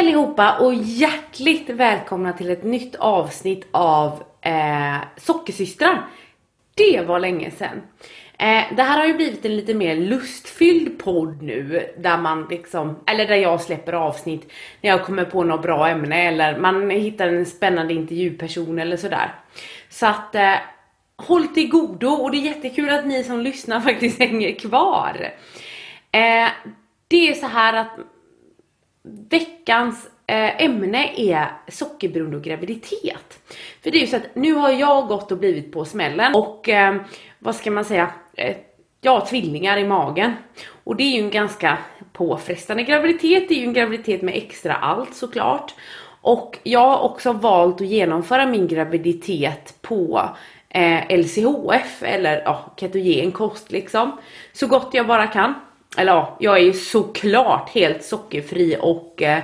allihopa och hjärtligt välkomna till ett nytt avsnitt av eh, Sockersystrar. Det var länge sedan. Eh, det här har ju blivit en lite mer lustfylld podd nu där man liksom, eller där jag släpper avsnitt när jag kommer på något bra ämne eller man hittar en spännande intervjuperson eller sådär. Så att eh, håll till godo och det är jättekul att ni som lyssnar faktiskt hänger kvar. Eh, det är så här att veckans eh, ämne är sockerberoende och graviditet. För det är ju så att nu har jag gått och blivit på smällen och eh, vad ska man säga, eh, har tvillingar i magen. Och det är ju en ganska påfrestande graviditet, det är ju en graviditet med extra allt såklart. Och jag har också valt att genomföra min graviditet på eh, LCHF eller ja, ketogen kost liksom. Så gott jag bara kan. Eller ja, jag är ju såklart helt sockerfri och eh,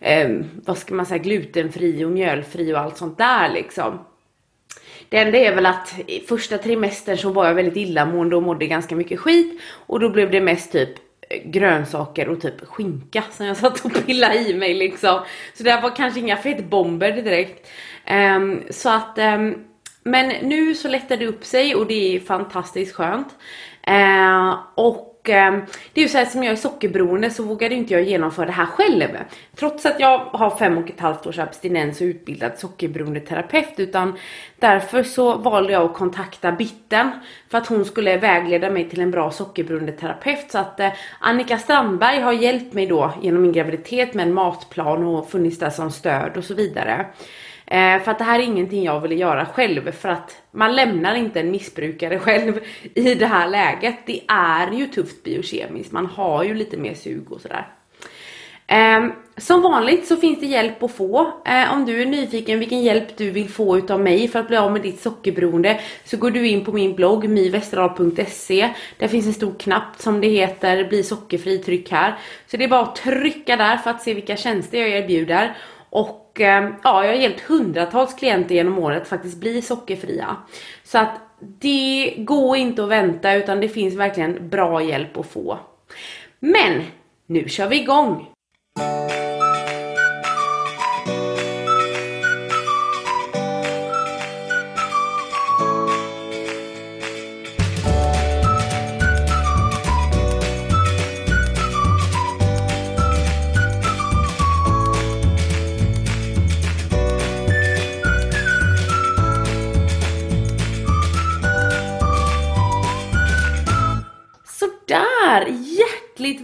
eh, vad ska man säga glutenfri och mjölfri och allt sånt där liksom. Det enda är väl att i första trimestern så var jag väldigt illamående och mådde ganska mycket skit och då blev det mest typ grönsaker och typ skinka som jag satt och pillade i mig liksom. Så det var kanske inga fettbomber direkt. Um, så att um, men nu så lättar det upp sig och det är fantastiskt skönt. Uh, och och eh, det är ju så här som jag är sockerberoende så vågade inte jag genomföra det här själv. Trots att jag har fem och ett halvt års abstinens och utbildad sockerberoende terapeut utan därför så valde jag att kontakta Bitten för att hon skulle vägleda mig till en bra sockerberoende terapeut så att eh, Annika Strandberg har hjälpt mig då genom min graviditet med en matplan och funnits där som stöd och så vidare. Eh, för att det här är ingenting jag ville göra själv för att man lämnar inte en missbrukare själv i det här läget. Det är ju tufft biokemiskt, man har ju lite mer sug och sådär. Eh, som vanligt så finns det hjälp att få. Eh, om du är nyfiken vilken hjälp du vill få utav mig för att bli av med ditt sockerberoende så går du in på min blogg mivestral.se. Där finns en stor knapp som det heter bli sockerfri, tryck här. Så det är bara att trycka där för att se vilka tjänster jag erbjuder. Och Eh, ja, jag har hjälpt hundratals klienter genom året att faktiskt bli sockerfria. Så att det går inte att vänta utan det finns verkligen bra hjälp att få. Men nu kör vi igång!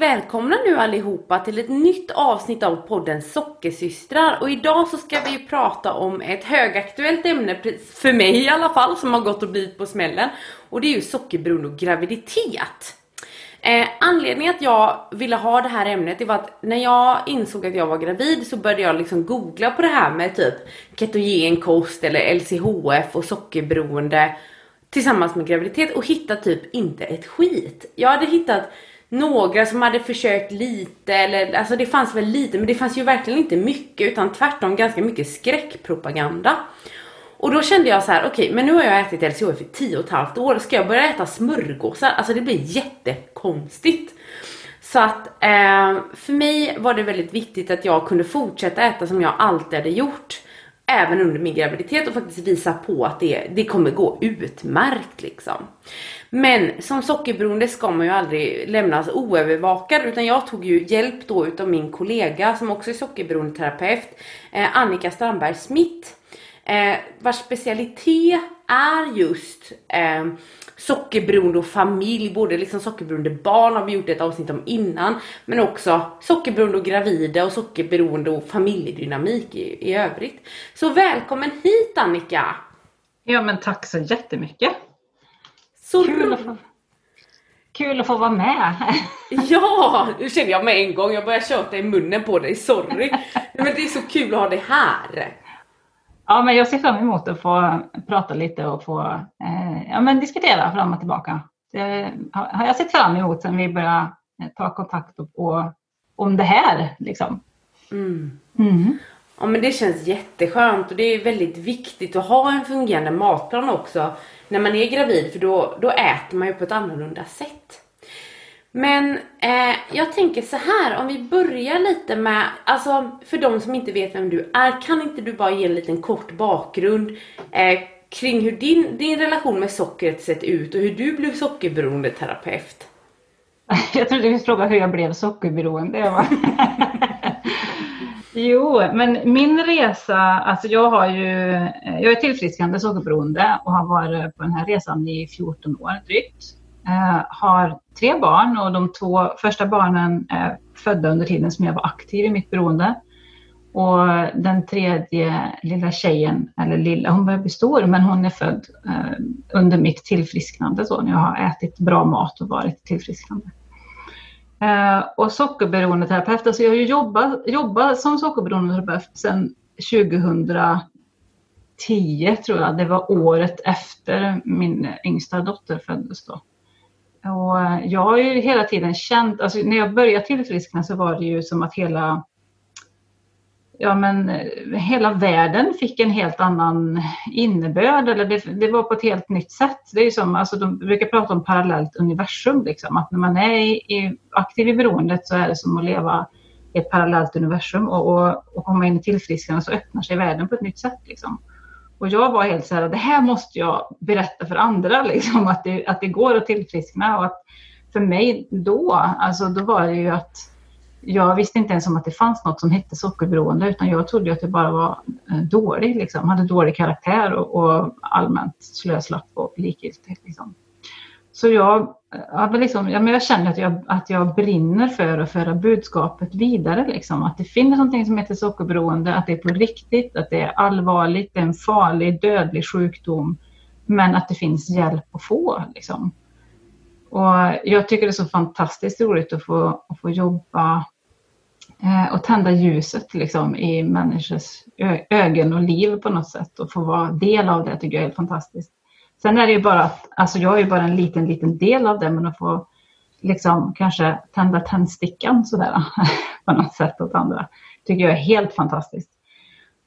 Välkomna nu allihopa till ett nytt avsnitt av podden Sockersystrar och idag så ska vi prata om ett högaktuellt ämne för mig i alla fall som har gått och blivit på smällen och det är ju sockerberoende och graviditet. Eh, anledningen att jag ville ha det här ämnet det var att när jag insåg att jag var gravid så började jag liksom googla på det här med typ ketogen kost eller LCHF och sockerberoende tillsammans med graviditet och hittade typ inte ett skit. Jag hade hittat några som hade försökt lite eller alltså det fanns väl lite men det fanns ju verkligen inte mycket utan tvärtom ganska mycket skräckpropaganda. Och då kände jag så här: okej okay, men nu har jag ätit LCHF i 10 och ett halvt år, ska jag börja äta smörgåsar? Alltså det blir jättekonstigt. Så att eh, för mig var det väldigt viktigt att jag kunde fortsätta äta som jag alltid hade gjort även under min graviditet och faktiskt visa på att det, det kommer gå utmärkt liksom. Men som sockerberoende ska man ju aldrig lämnas oövervakad utan jag tog ju hjälp då utav min kollega som också är sockerberoendeterapeut, eh, Annika Strandberg Smith, eh, vars specialitet är just eh, sockerberoende och familj, både liksom sockerberoende barn har vi gjort ett avsnitt om innan, men också sockerberoende och gravida och sockerberoende och familjedynamik i, i övrigt. Så välkommen hit Annika! Ja men tack så jättemycket! Så kul att, få, kul att få vara med! ja, nu känner jag med en gång, jag börjar köta i munnen på dig, sorry! Men det är så kul att ha dig här! Ja, men jag ser fram emot att få prata lite och få eh, ja, men diskutera fram och tillbaka. Det har jag sett fram emot sedan vi började eh, ta kontakt och, och, om det här. Liksom. Mm. Mm. Ja men det känns jätteskönt och det är väldigt viktigt att ha en fungerande matplan också när man är gravid för då, då äter man ju på ett annorlunda sätt. Men eh, jag tänker så här, om vi börjar lite med, alltså för de som inte vet vem du är, kan inte du bara ge en liten kort bakgrund eh, kring hur din, din relation med sockret sett ut och hur du blev sockerberoende terapeut? Jag trodde du skulle fråga hur jag blev sockerberoende. jo, men min resa, alltså jag har ju, eh, jag är tillfrisknande sockerberoende och har varit på den här resan i 14 år drygt. Eh, har tre barn och de två första barnen är födda under tiden som jag var aktiv i mitt beroende. Och den tredje lilla tjejen, eller lilla, hon börjar bli stor, men hon är född eh, under mitt tillfrisknande, så när jag har ätit bra mat och varit tillfrisknande. Eh, och sockerberoendeterapeut, alltså jag har ju jobbat, jobbat som sockerberoendeterapeut sedan 2010 tror jag, det var året efter min yngsta dotter föddes då. Och eh, jag har ju hela tiden känt, alltså när jag började tillfriskna så var det ju som att hela ja men eh, hela världen fick en helt annan innebörd eller det, det, var på ett helt nytt sätt. Det är som, alltså de brukar prata om parallellt universum liksom, att när man är i, i, aktiv i beroendet så är det som att leva i ett parallellt universum och, och, och komma in i tillfrisknande så öppnar sig världen på ett nytt sätt liksom. Och jag var helt så här, det här måste jag berätta för andra, liksom, att, det, att det går att tillfriskna. Och att för mig då, alltså då var det ju att jag visste inte ens om att det fanns något som hette sockerberoende, utan jag trodde att det bara var eh, dålig, liksom. hade dålig karaktär och, och allmänt slöslapp och likgiltig. Liksom. Så jag, eh, ja, liksom, ja, men jag känner att jag, att jag brinner för att föra budskapet vidare. Liksom. Att det finns något som heter sockerberoende, att det är på riktigt, att det är allvarligt, det är en farlig, dödlig sjukdom. Men att det finns hjälp att få. Liksom. Och jag tycker det är så fantastiskt roligt att få, att få jobba Eh, och tända ljuset liksom, i människors ögon och liv på något sätt och få vara del av det tycker jag är helt fantastiskt. Sen är det ju bara att, alltså jag är ju bara en liten, liten del av det, men att få liksom kanske tända tändstickan sådär på något sätt åt andra, tycker jag är helt fantastiskt.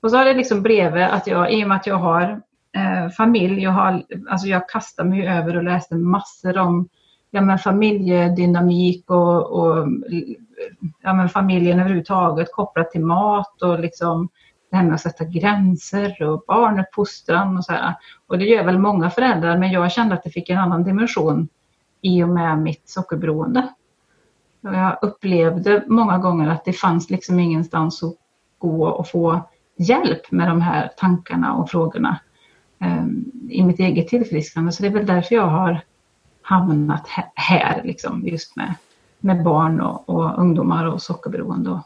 Och så har det liksom blivit att jag, i och med att jag har eh, familj, jag, har, alltså jag kastar mig över och läste massor om ja, men familjedynamik och, och ja, men familjen överhuvudtaget kopplat till mat och liksom det här med att sätta gränser och barnuppfostran och så här. Och det gör väl många föräldrar, men jag kände att det fick en annan dimension i och med mitt sockerberoende. Och jag upplevde många gånger att det fanns liksom ingenstans att gå och få hjälp med de här tankarna och frågorna eh, i mitt eget tillfrisknande. Så det är väl därför jag har hamnat här, liksom, just med, med barn och, och ungdomar och sockerberoende och,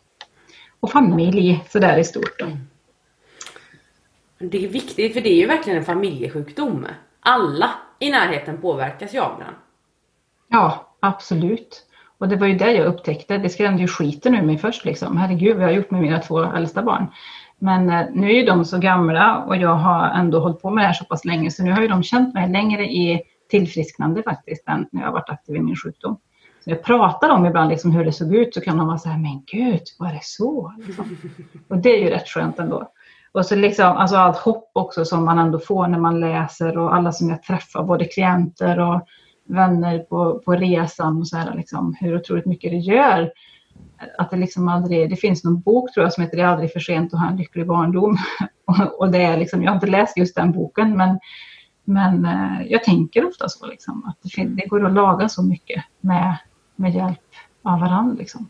och familj sådär i stort. Då. Det är viktigt för det är ju verkligen en familjesjukdom. Alla i närheten påverkas ju av den. Ja, absolut. Och det var ju det jag upptäckte. Det skrämde ju skiten ur mig först liksom. Herregud, vad jag har gjort med mina två äldsta barn. Men eh, nu är ju de så gamla och jag har ändå hållit på med det här så pass länge så nu har ju de känt mig längre i tillfrisknande faktiskt än när jag har varit aktiv i min sjukdom. Så jag pratar om ibland liksom hur det såg ut så kan de vara så här, men gud, var det så? Liksom. Och det är ju rätt skönt ändå. Och så liksom, alltså allt hopp också som man ändå får när man läser och alla som jag träffar, både klienter och vänner på, på resan och så här, liksom, hur otroligt mycket det gör. Att det liksom aldrig, det finns någon bok tror jag som heter Det är aldrig för sent att ha en lycklig barndom. och, och det är liksom, jag har inte läst just den boken men, men eh, jag tänker ofta så liksom, att det, det, går att laga så mycket med, med hjälp av varandra. Liksom.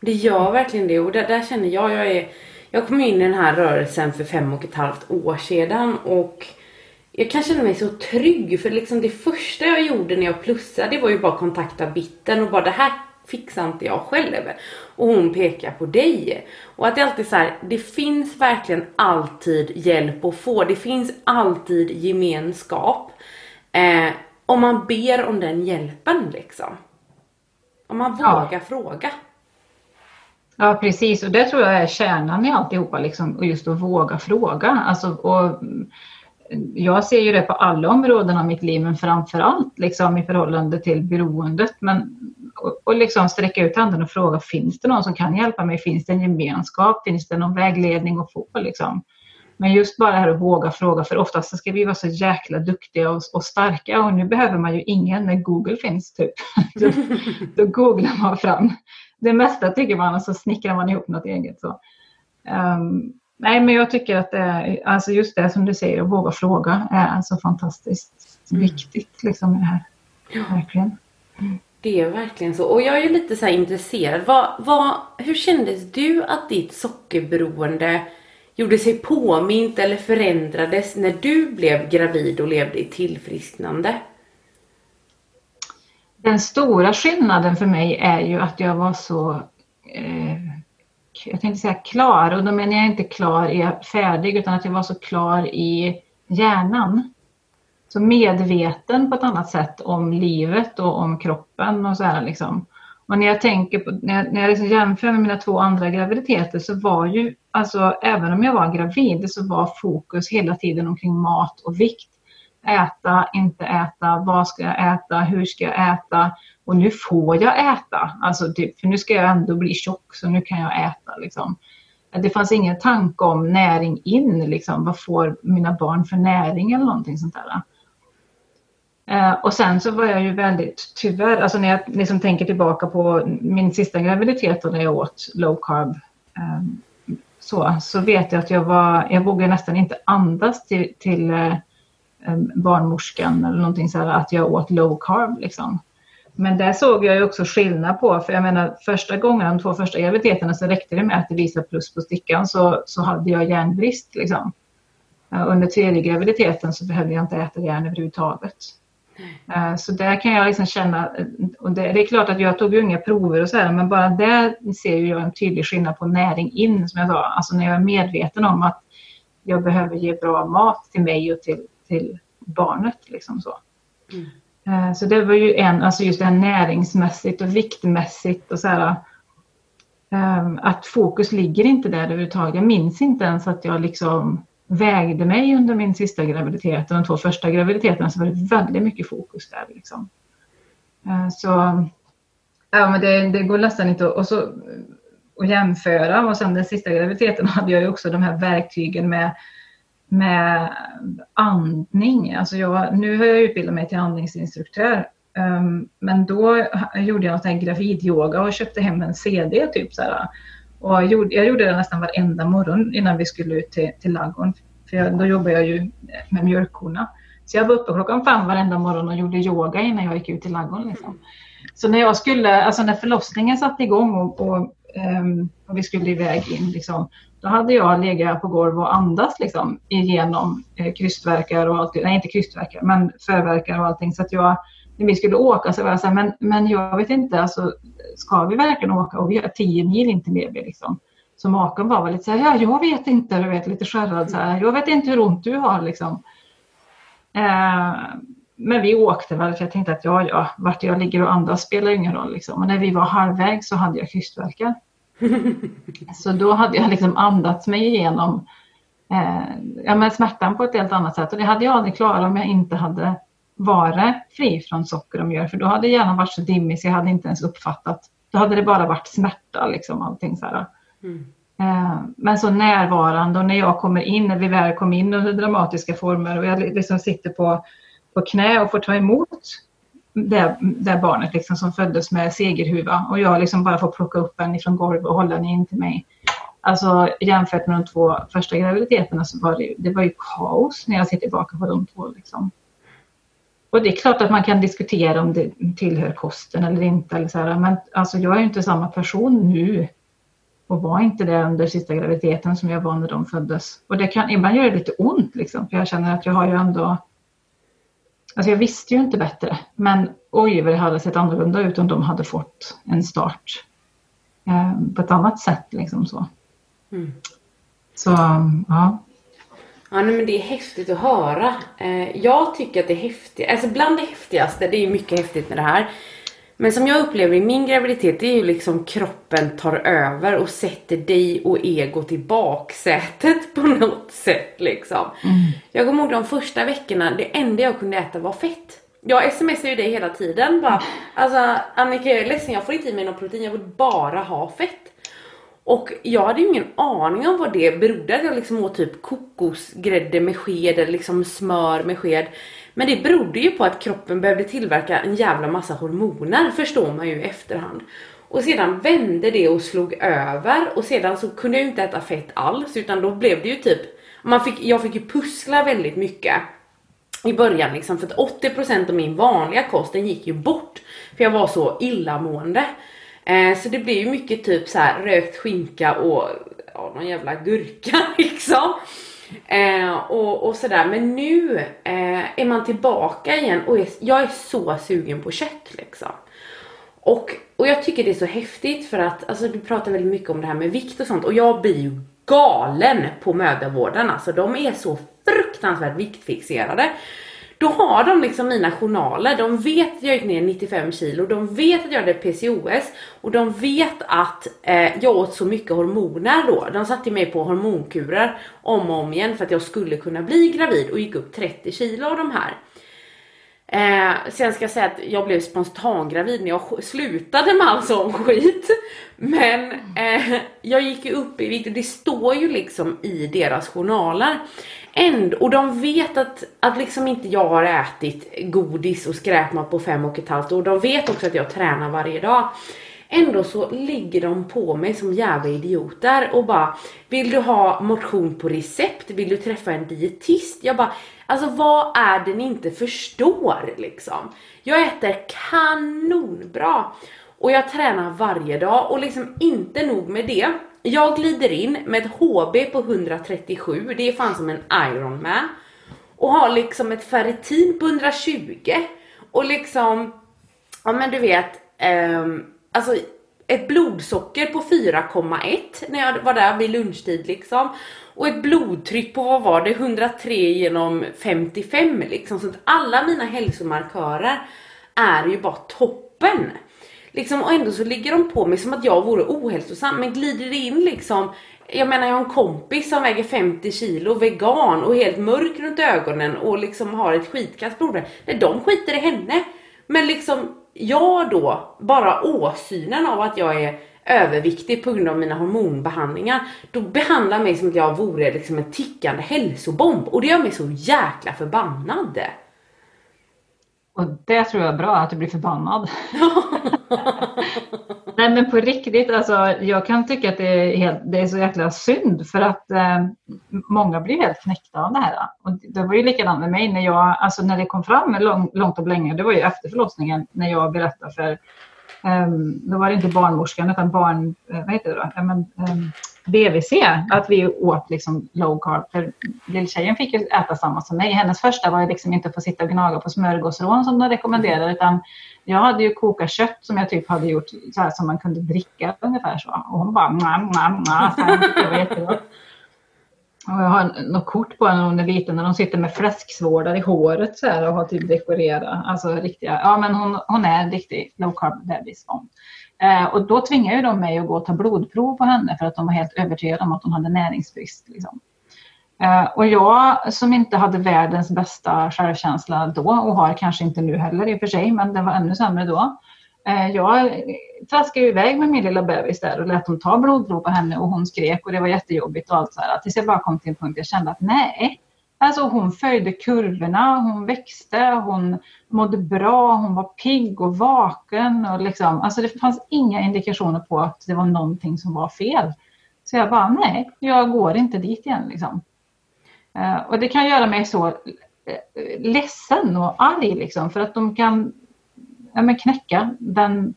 Det gör verkligen det och där, där känner jag, jag är jag kom in i den här rörelsen för fem och ett halvt år sedan och jag kan känna mig så trygg för liksom det första jag gjorde när jag plussade det var ju bara kontakta bitten och bara det här fixar inte jag själv. Och hon pekar på dig. Och att det alltid så här, det finns verkligen alltid hjälp att få. Det finns alltid gemenskap. Eh, om man ber om den hjälpen liksom. Om man vågar ja. fråga. Ja, precis. Och det tror jag är kärnan i alltihopa, liksom, och just att våga fråga. Alltså, och jag ser ju det på alla områden av mitt liv, men framför allt liksom, i förhållande till beroendet. Men, och, och liksom sträcka ut handen och fråga, finns det någon som kan hjälpa mig? Finns det en gemenskap? Finns det någon vägledning att få? Liksom? Men just bara det här att våga fråga, för oftast ska vi vara så jäkla duktiga och, och starka och nu behöver man ju ingen när Google finns. typ. då, då googlar man fram det mesta tycker man och så snickrar man ihop något eget. Så. Um, nej, men jag tycker att det är, alltså just det som du säger, att våga fråga är alltså fantastiskt mm. viktigt liksom, det här. Verkligen. Det är verkligen så. Och jag är lite så intresserad. Vad, vad, hur kändes du att ditt sockerberoende gjorde sig påmint eller förändrades när du blev gravid och levde i tillfrisknande? Den stora skillnaden för mig är ju att jag var så eh, jag tänkte säga klar och då menar jag inte klar är färdig utan att jag var så klar i hjärnan. Så medveten på ett annat sätt om livet och om kroppen och så här liksom. Och när jag tänker på, när jag, när jag liksom jämför med mina två andra graviditeter så var ju, alltså även om jag var gravid så var fokus hela tiden omkring mat och vikt. Äta, inte äta, vad ska jag äta, hur ska jag äta? Och nu får jag äta, alltså typ, för nu ska jag ändå bli tjock så nu kan jag äta liksom. Det fanns ingen tanke om näring in, liksom. vad får mina barn för näring eller någonting sånt där. Eh, och sen så var jag ju väldigt, tyvärr, alltså när jag liksom tänker tillbaka på min sista graviditet och när jag åt low carb ehm, så, så vet jag att jag var, jag vågade nästan inte andas till, till eh, ehm, barnmorskan eller någonting så här att jag åt low carb liksom. Men där såg jag ju också skillnad på, för jag menar första gången, de två första graviditeterna så räckte det med att det visade plus på stickan så, så hade jag järnbrist liksom. Eh, under tredje graviditeten så behövde jag inte äta järn överhuvudtaget. Eh, så där kan jag liksom känna, och det, det, är klart att jag tog ju inga prover och så här, men bara där ser jag en tydlig skillnad på näring in, som jag sa. Alltså när jag är medveten om att jag behöver ge bra mat till mig och till, till barnet. Liksom så. Mm. Eh, så det var ju en, alltså just det här näringsmässigt och viktmässigt och så här. Eh, att fokus ligger inte där överhuvudtaget. Jag minns inte ens att jag liksom vägde mig under min sista graviditet och de två första graviditeterna så var det väldigt mycket fokus där. Liksom. Eh, så ja, men det, det går nästan inte att, och så, och jämföra och sen den sista graviditeten hade jag ju också de här verktygen med, med andning. Alltså jag, nu har jag utbildat mig till andningsinstruktör um, men då gjorde jag något gravidyoga och köpte hem en CD typ så här, och jag gjorde, jag gjorde det nästan varenda morgon innan vi skulle ut till, till ladugården. För jag, då jobbade jag ju med mjölkkorna. Så jag var uppe klockan fem varenda morgon och gjorde yoga innan jag gick ut till ladugården. Liksom. Så när jag skulle, alltså när förlossningen satte igång och, och, um, och vi skulle iväg in, liksom, då hade jag legat på golvet och andats liksom, igenom eh, krystverkar och allt. Nej, inte krystverkar, men förverkar och allting. Så att jag, när vi skulle åka så var jag så här, men, men jag vet inte, alltså, ska vi verkligen åka? Och vi har tio mil in till Meby liksom. Så maken var väl lite så här, ja jag vet inte, du vet lite skärrad så här, jag vet inte hur ont du har liksom. Eh, men vi åkte väl för jag tänkte att ja, ja, vart jag ligger och andas spelar ingen roll liksom. Och när vi var halvvägs så hade jag krystvärkar. så då hade jag liksom andats mig igenom eh, ja, men smärtan på ett helt annat sätt. Och det hade jag aldrig klarat om jag inte hade varit fri från socker och mjöl. För då hade hjärnan varit så dimmig så jag hade inte ens uppfattat. Då hade det bara varit smärta liksom allting så här. Mm. Eh, men så närvarande och när jag kommer in, när vi väl kom in under dramatiska former och jag liksom sitter på, på knä och får ta emot det, det barnet liksom som föddes med segerhuva och jag liksom bara får plocka upp en ifrån golvet och hålla den in till mig. Alltså jämfört med de två första graviditeterna så var det, det var ju kaos när jag ser tillbaka på de två. Liksom. Och det är klart att man kan diskutera om det tillhör kosten eller inte. Eller så här, men alltså, jag är ju inte samma person nu och var inte det under sista graviditeten som jag var när de föddes. Och det kan ibland göra lite ont liksom, för jag känner att jag har ju ändå Alltså jag visste ju inte bättre, men oj vad det hade sett annorlunda ut om de hade fått en start eh, på ett annat sätt. Liksom så. Mm. så ja. Ja nej, men det är häftigt att höra. Eh, jag tycker att det är häftigt, alltså bland det häftigaste, det är mycket häftigt med det här. Men som jag upplever i min graviditet, det är ju liksom kroppen tar över och sätter dig och egot i baksätet på något sätt liksom. Mm. Jag kommer ihåg de första veckorna, det enda jag kunde äta var fett. Jag smsar ju dig hela tiden bara, alltså Annika jag är ledsen jag får inte i mig något protein, jag vill bara ha fett. Och jag hade ju ingen aning om vad det berodde att jag liksom åt typ kokosgrädde med sked eller liksom smör med sked. Men det berodde ju på att kroppen behövde tillverka en jävla massa hormoner förstår man ju i efterhand. Och sedan vände det och slog över och sedan så kunde jag ju inte äta fett alls utan då blev det ju typ, man fick, jag fick ju pussla väldigt mycket i början liksom för att 80% av min vanliga kost den gick ju bort för jag var så illamående. Eh, så det blir ju mycket typ så här rökt skinka och ja, någon jävla gurka liksom. Eh, och, och sådär men nu eh, är man tillbaka igen och är, jag är så sugen på kött liksom. Och, och jag tycker det är så häftigt för att alltså, du pratar väldigt mycket om det här med vikt och sånt och jag blir ju galen på mödravården alltså de är så fruktansvärt viktfixerade. Då har de liksom mina journaler, de vet att jag gick ner 95 kilo, de vet att jag hade PCOS och de vet att eh, jag åt så mycket hormoner då. De satte mig på hormonkurer om och om igen för att jag skulle kunna bli gravid och gick upp 30 kilo av de här. Eh, sen ska jag säga att jag blev spontangravid när jag slutade med all sån skit. Men eh, jag gick ju upp i vikt och det står ju liksom i deras journaler. Ändå, och de vet att, att liksom inte jag har ätit godis och skräpmat på fem och ett halvt år. De vet också att jag tränar varje dag. Ändå så ligger de på mig som jävla idioter och bara Vill du ha motion på recept? Vill du träffa en dietist? Jag bara Alltså vad är det ni inte förstår liksom? Jag äter kanonbra och jag tränar varje dag och liksom inte nog med det. Jag glider in med ett HB på 137, det är fan som en Ironman. Och har liksom ett ferritin på 120 och liksom, ja men du vet, um, alltså ett blodsocker på 4,1 när jag var där vid lunchtid liksom. Och ett blodtryck på vad var det, 103 genom 55 liksom. Så att alla mina hälsomarkörer är ju bara toppen. Liksom, och ändå så ligger de på mig som att jag vore ohälsosam. Men glider det in liksom jag menar jag har en kompis som väger 50 kilo, vegan och helt mörk runt ögonen och liksom har ett skitkast blodvärde. Nej, de skiter i henne. Men liksom jag då, bara åsynen av att jag är överviktig på grund av mina hormonbehandlingar, då behandlar mig som att jag vore liksom en tickande hälsobomb och det gör mig så jäkla förbannad. Och det tror jag är bra, att du blir förbannad. Nej men på riktigt, alltså, jag kan tycka att det är, helt, det är så jäkla synd för att eh, många blir helt knäckta av det här. Och det var ju likadant med mig när jag, alltså när det kom fram lång, långt och länge, det var ju efter förlossningen när jag berättade för Um, då var det inte barnmorskan utan barn, uh, vad heter det då? Ja, men, um, BVC, att vi åt liksom low carb. För lilltjejen fick ju äta samma som mig. Hennes första var ju liksom inte att få sitta och gnaga på smörgåsrån som de rekommenderade utan jag hade ju kokat kött som jag typ hade gjort så här som man kunde dricka ungefär så. Och hon bara nja, nja, nja. Det var jättegott. Och jag har något kort på henne när hon är liten när hon sitter med fläsksvårdar i håret så här och har typ dekorerat. Alltså riktiga, ja men hon, hon är en riktig low carb bebis. Eh, och då tvingade ju de mig att gå och ta blodprov på henne för att de var helt övertygade om att hon hade näringsbrist. Liksom. Eh, och jag som inte hade världens bästa självkänsla då och har kanske inte nu heller i och för sig, men det var ännu sämre då. Eh, jag traskade iväg med min lilla bebis där och lät dem ta blodprov på henne och hon skrek och det var jättejobbigt och allt så här. Tills jag bara kom till en punkt där jag kände att nej, Alltså hon följde kurvorna, hon växte, hon mådde bra, hon var pigg och vaken. Och liksom, alltså det fanns inga indikationer på att det var någonting som var fel. Så jag bara, nej, jag går inte dit igen. Liksom. Uh, och det kan göra mig så uh, ledsen och arg liksom, för att de kan ja, knäcka den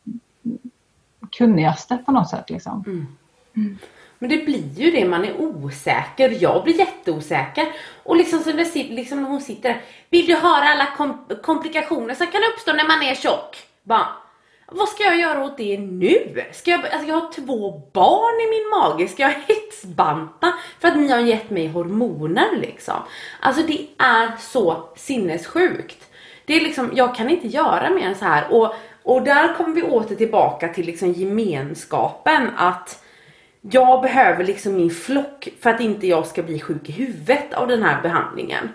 kunnigaste på något sätt. Liksom. Mm. Mm. Men det blir ju det, man är osäker. Jag blir jätteosäker. Och liksom så det, liksom när hon sitter där. Vill du höra alla kom komplikationer som kan uppstå när man är tjock? Bara, vad ska jag göra åt det nu? Ska jag, alltså jag har två barn i min mage, ska jag hetsbanta för att ni har gett mig hormoner liksom? Alltså det är så sinnessjukt. Det är liksom, jag kan inte göra mer än så här. Och, och där kommer vi åter tillbaka till liksom gemenskapen att jag behöver liksom min flock för att inte jag ska bli sjuk i huvudet av den här behandlingen.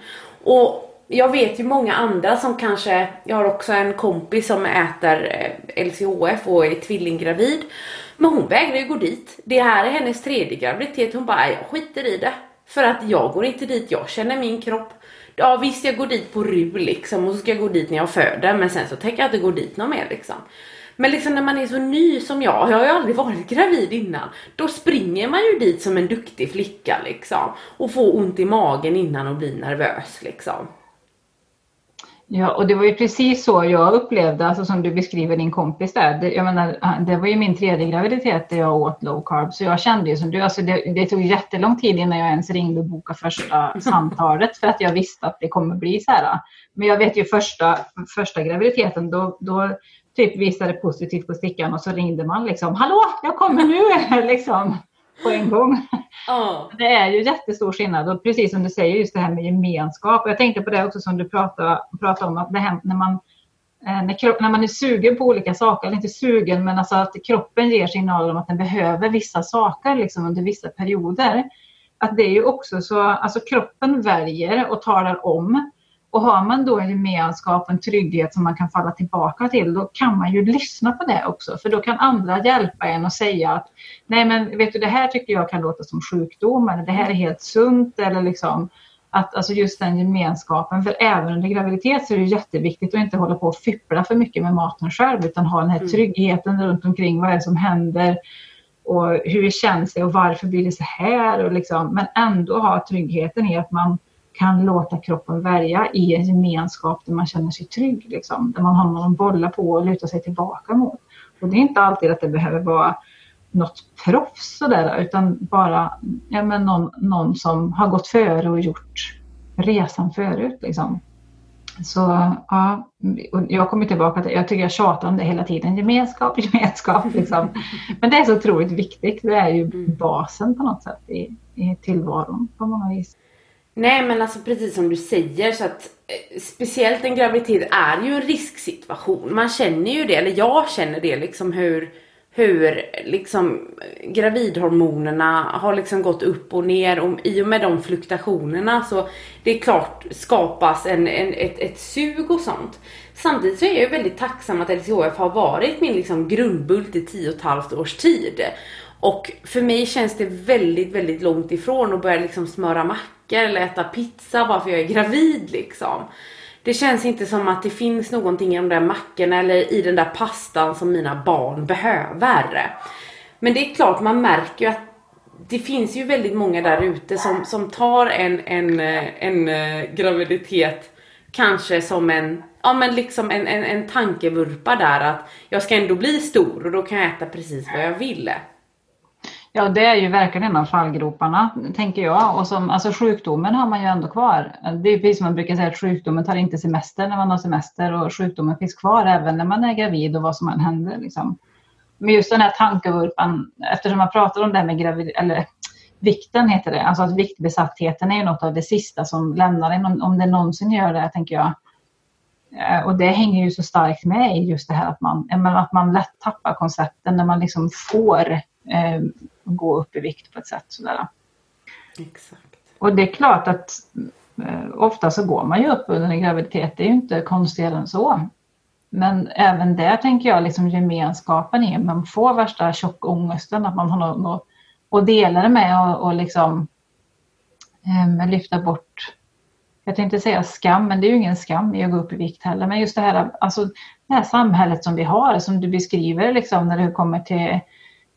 Och jag vet ju många andra som kanske, jag har också en kompis som äter eh, LCHF och är tvillinggravid. Men hon vägrar ju gå dit. Det här är hennes tredje graviditet. Hon bara, jag skiter i det. För att jag går inte dit, jag känner min kropp. Ja visst jag går dit på RU liksom och så ska jag gå dit när jag föder men sen så tänker jag inte gå dit någon mer liksom. Men liksom när man är så ny som jag, jag har ju aldrig varit gravid innan. Då springer man ju dit som en duktig flicka liksom. Och får ont i magen innan och blir nervös liksom. Ja, och det var ju precis så jag upplevde, alltså som du beskriver din kompis där. Det, jag menar, det var ju min tredje graviditet där jag åt low carb, så jag kände ju som du, alltså det, det tog jättelång tid innan jag ens ringde och bokade första samtalet för att jag visste att det kommer bli så här. Men jag vet ju första, första graviditeten, då, då typ visade positivt på stickan och så ringde man liksom, hallå, jag kommer nu, liksom på en gång. Oh. Det är ju jättestor skillnad och precis som du säger just det här med gemenskap. Jag tänkte på det också som du pratade, pratade om att det här, när man eh, när, kropp, när man är sugen på olika saker, eller inte sugen men alltså att kroppen ger signaler om att den behöver vissa saker liksom under vissa perioder. Att det är ju också så, alltså kroppen väljer och talar om och har man då en gemenskap och en trygghet som man kan falla tillbaka till, då kan man ju lyssna på det också. För då kan andra hjälpa en och säga att nej men vet du det här tycker jag kan låta som sjukdom eller det här är helt sunt eller liksom att alltså just den gemenskapen, för även under graviditet så är det jätteviktigt att inte hålla på och fippla för mycket med maten själv utan ha den här mm. tryggheten runt omkring. Vad är det som händer? Och hur känns det? Och varför blir det så här? Och liksom, men ändå ha tryggheten i att man kan låta kroppen välja i en gemenskap där man känner sig trygg. Liksom, där man har någon att bolla på och luta sig tillbaka mot. Och det är inte alltid att det behöver vara något proffs sådär, utan bara ja, men någon, någon som har gått före och gjort resan förut. Liksom. Så ja, och jag kommer tillbaka till, jag tycker jag tjatar om det hela tiden, gemenskap, gemenskap. Liksom. Men det är så otroligt viktigt, det är ju mm. basen på något sätt i, i tillvaron på många vis. Nej men alltså precis som du säger så att eh, speciellt en graviditet är ju en risksituation. Man känner ju det, eller jag känner det liksom hur hur liksom gravidhormonerna har liksom gått upp och ner och i och med de fluktuationerna så det är klart skapas en, en, ett, ett sug och sånt. Samtidigt så är jag ju väldigt tacksam att LCHF har varit min liksom grundbult i tio och ett halvt års tid. Och för mig känns det väldigt, väldigt långt ifrån att börja liksom smöra mackor eller äta pizza bara för jag är gravid liksom. Det känns inte som att det finns någonting i de där mackorna eller i den där pastan som mina barn behöver. Men det är klart, man märker ju att det finns ju väldigt många där ute som, som tar en, en, en, en graviditet kanske som en, ja men liksom en, en, en tankevurpa där att jag ska ändå bli stor och då kan jag äta precis vad jag vill. Ja, det är ju verkligen en av fallgroparna, tänker jag. Och som, alltså sjukdomen har man ju ändå kvar. Det är precis som man brukar säga att sjukdomen tar inte semester när man har semester och sjukdomen finns kvar även när man är gravid och vad som än händer. Liksom. Men just den här tankevurpan, eftersom man pratar om det här med gravid, eller vikten heter det, alltså att viktbesattheten är ju något av det sista som lämnar en, om det någonsin gör det, tänker jag. Eh, och det hänger ju så starkt med i just det här att man, att man lätt tappar koncepten när man liksom får eh, gå upp i vikt på ett sätt. Sådär. Exakt. Och det är klart att eh, ofta så går man ju upp under en graviditet. Det är ju inte konstigare än så. Men även där tänker jag liksom gemenskapen i, man får värsta tjockångesten, att man har något att dela det med och, och liksom eh, lyfta bort jag tänkte säga skam, men det är ju ingen skam i att gå upp i vikt heller. Men just det här, alltså, det här samhället som vi har, som du beskriver liksom, när det kommer till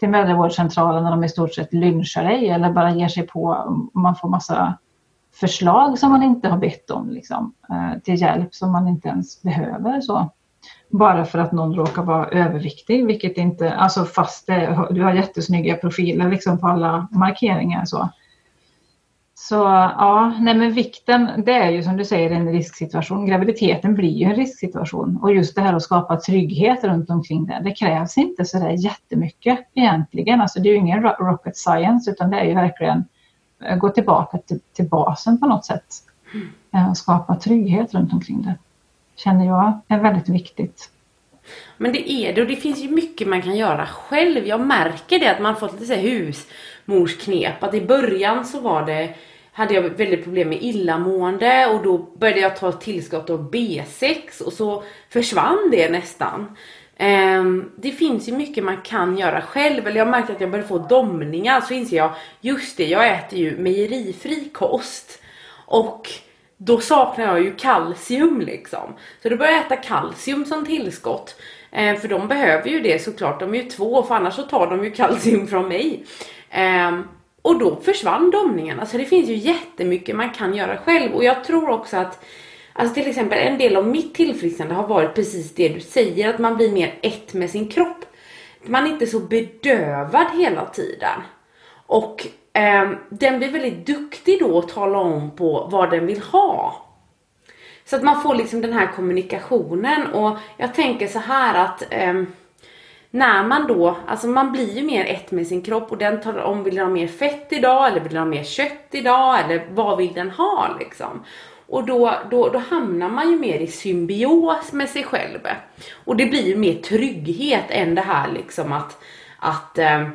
till mödravårdscentralen när de i stort sett lynchar dig eller bara ger sig på man får massa förslag som man inte har bett om liksom, eh, till hjälp som man inte ens behöver. Så. Bara för att någon råkar vara överviktig, vilket inte, alltså fast det, du har jättesnygga profiler liksom på alla markeringar. Så. Så ja, nej men vikten, det är ju som du säger en risksituation. Graviditeten blir ju en risksituation och just det här att skapa trygghet runt omkring det. Det krävs inte så där jättemycket egentligen. Alltså det är ju ingen rocket science utan det är ju verkligen att gå tillbaka till, till basen på något sätt. Mm. Och skapa trygghet runt omkring det. Känner jag är väldigt viktigt. Men det är det och det finns ju mycket man kan göra själv. Jag märker det att man fått lite mors knep. Att i början så var det hade jag väldigt problem med illamående och då började jag ta tillskott av B6 och så försvann det nästan. Um, det finns ju mycket man kan göra själv, eller jag märkte att jag började få domningar så inser jag, just det, jag äter ju mejerifri kost och då saknar jag ju kalcium liksom. Så då började jag äta kalcium som tillskott. Eh, för de behöver ju det såklart, de är ju två för annars så tar de ju kalcium från mig. Um, och då försvann domningarna. Alltså det finns ju jättemycket man kan göra själv och jag tror också att Alltså till exempel en del av mitt tillfrisknande har varit precis det du säger, att man blir mer ett med sin kropp. Man är inte så bedövad hela tiden. Och eh, den blir väldigt duktig då att tala om på vad den vill ha. Så att man får liksom den här kommunikationen och jag tänker så här att eh, när man då, alltså man blir ju mer ett med sin kropp och den talar om, vill den ha mer fett idag eller vill den ha mer kött idag eller vad vill den ha liksom. Och då, då, då hamnar man ju mer i symbios med sig själv. Och det blir ju mer trygghet än det här liksom att, att eh,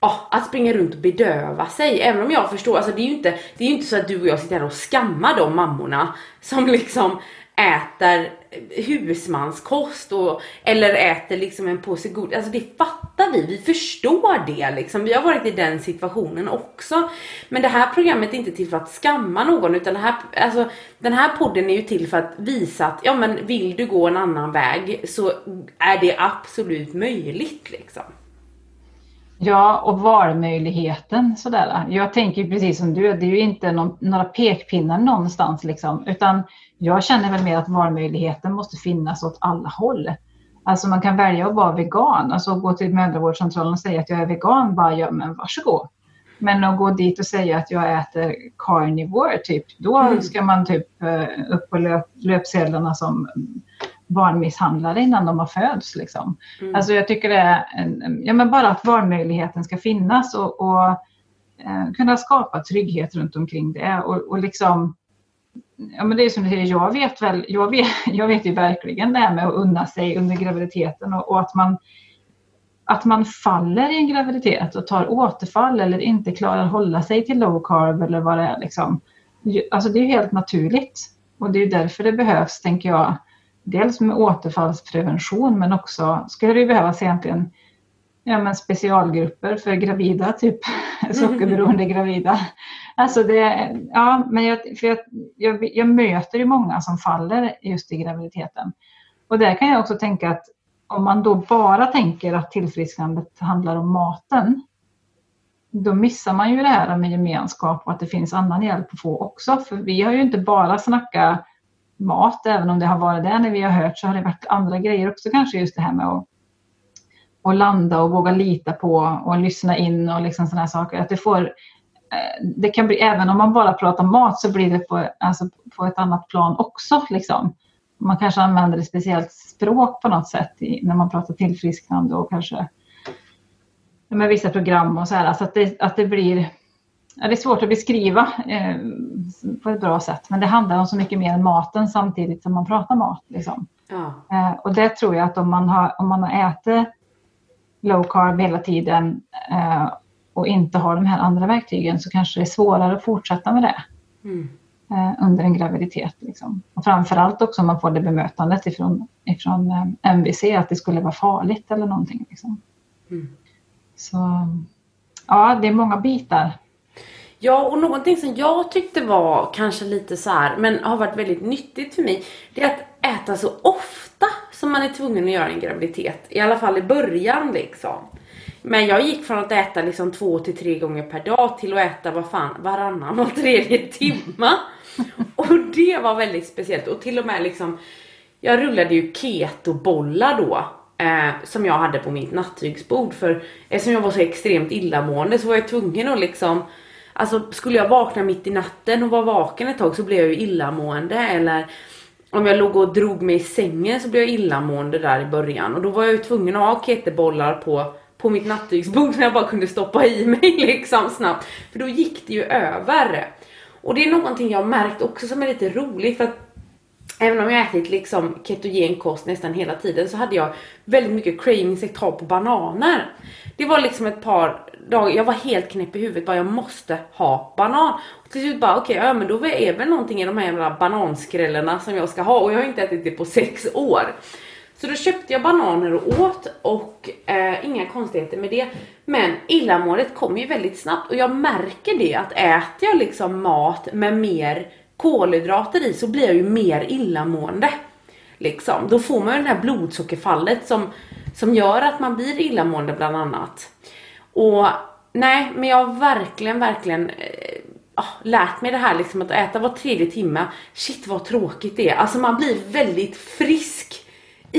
ja, att springa runt och bedöva sig. Även om jag förstår, alltså det är ju inte, det är ju inte så att du och jag sitter här och skammar de mammorna som liksom äter husmanskost och, eller äter liksom en påse godis. Alltså det fattar vi, vi förstår det liksom. Vi har varit i den situationen också. Men det här programmet är inte till för att skamma någon utan det här, alltså, den här podden är ju till för att visa att ja men vill du gå en annan väg så är det absolut möjligt liksom. Ja, och valmöjligheten sådär. Jag tänker precis som du, det är ju inte någon, några pekpinnar någonstans liksom, utan jag känner väl mer att valmöjligheten måste finnas åt alla håll. Alltså man kan välja att vara vegan, alltså gå till mödravårdscentralen och säga att jag är vegan, bara ja men varsågod. Men att gå dit och säga att jag äter carnivore, typ, då mm. ska man typ eh, upp på löp, löpsedlarna som barnmisshandlare innan de har föds. Liksom. Mm. Alltså jag tycker det är en, ja, men bara att valmöjligheten ska finnas och, och eh, kunna skapa trygghet runt omkring det. Och, och liksom, ja, men det är som du säger, jag vet, väl, jag, vet, jag vet ju verkligen det här med att unna sig under graviditeten och, och att man att man faller i en graviditet och tar återfall eller inte klarar att hålla sig till low carb eller vad det är. Liksom. Alltså det är helt naturligt. Och det är därför det behövs, tänker jag, dels med återfallsprevention men också skulle det behövas egentligen ja, men specialgrupper för gravida, typ sockerberoende gravida. Alltså det, ja, men jag, för jag, jag, jag, möter ju många som faller just i graviditeten. Och där kan jag också tänka att om man då bara tänker att tillfrisknandet handlar om maten, då missar man ju det här med gemenskap och att det finns annan hjälp att få också. För vi har ju inte bara snackat mat, även om det har varit det när vi har hört så har det varit andra grejer också kanske just det här med att, att landa och våga lita på och lyssna in och liksom sådana saker. Att det får det kan bli, även om man bara pratar mat så blir det på, alltså på ett annat plan också. Liksom. Man kanske använder ett speciellt språk på något sätt i, när man pratar tillfrisknande och kanske med vissa program och så här. Alltså att det, att det blir Ja, det är svårt att beskriva eh, på ett bra sätt, men det handlar om så mycket mer än maten samtidigt som man pratar mat. Liksom. Ja. Eh, och det tror jag att om man har, om man har ätit low carb hela tiden eh, och inte har de här andra verktygen så kanske det är svårare att fortsätta med det mm. Eh, under en graviditet. Liksom. Och framförallt också om man får det bemötandet ifrån, ifrån eh, MVC att det skulle vara farligt eller någonting. Liksom. Mm. Så ja, det är många bitar Ja, och någonting som jag tyckte var kanske lite så här, men har varit väldigt nyttigt för mig. Det är att äta så ofta som man är tvungen att göra en graviditet. I alla fall i början liksom. Men jag gick från att äta liksom två till tre gånger per dag till att äta vad fan varannan och tredje timma. Och det var väldigt speciellt. Och till och med liksom jag rullade ju ketobollar då eh, som jag hade på mitt nattduksbord. För eftersom jag var så extremt illamående så var jag tvungen att liksom Alltså skulle jag vakna mitt i natten och vara vaken ett tag så blev jag ju illamående. Eller om jag låg och drog mig i sängen så blev jag illamående där i början. Och då var jag ju tvungen att ha ketebollar på på mitt nattduksbord som jag bara kunde stoppa i mig liksom snabbt. För då gick det ju över. Och det är någonting jag märkt också som är lite roligt för att Även om jag ätit liksom ketogen kost nästan hela tiden så hade jag väldigt mycket cravings ett tag på bananer. Det var liksom ett par dagar, jag var helt knäpp i huvudet bara jag måste ha banan. Och till slut bara okej, okay, ja men då är väl någonting i de här jävla bananskrällarna som jag ska ha och jag har inte ätit det på sex år. Så då köpte jag bananer och åt och eh, inga konstigheter med det. Men illamåendet kom ju väldigt snabbt och jag märker det att äter jag liksom mat med mer kolhydrater i så blir jag ju mer illamående. Liksom. Då får man ju det här blodsockerfallet som, som gör att man blir illamående bland annat. Och nej, men jag har verkligen, verkligen eh, oh, lärt mig det här liksom att äta var tredje timme. Shit vad tråkigt det är. Alltså man blir väldigt frisk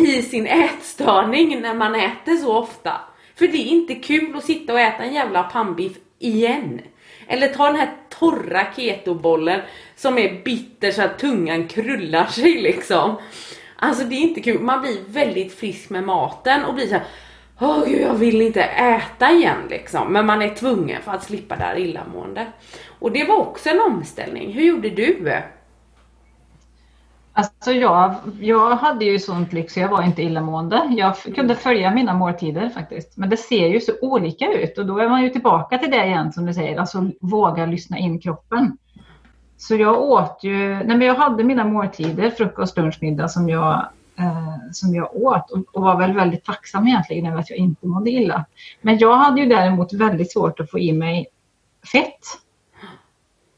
i sin ätstörning när man äter så ofta. För det är inte kul att sitta och äta en jävla pannbiff igen. Eller ta den här torra ketobollen som är bitter så att tungan krullar sig liksom. Alltså det är inte kul. Man blir väldigt frisk med maten och blir så här, Åh gud, jag vill inte äta igen liksom. Men man är tvungen för att slippa det här illamående. Och det var också en omställning. Hur gjorde du? Alltså jag, jag hade ju sånt lyx så jag var inte illamående. Jag kunde följa mina måltider faktiskt. Men det ser ju så olika ut och då är man ju tillbaka till det igen som du säger, alltså våga lyssna in kroppen. Så jag åt ju, nej men jag hade mina måltider, frukost, lunch, middag som jag, eh, som jag åt och, och, var väl väldigt tacksam egentligen över att jag inte mådde illa. Men jag hade ju däremot väldigt svårt att få i mig fett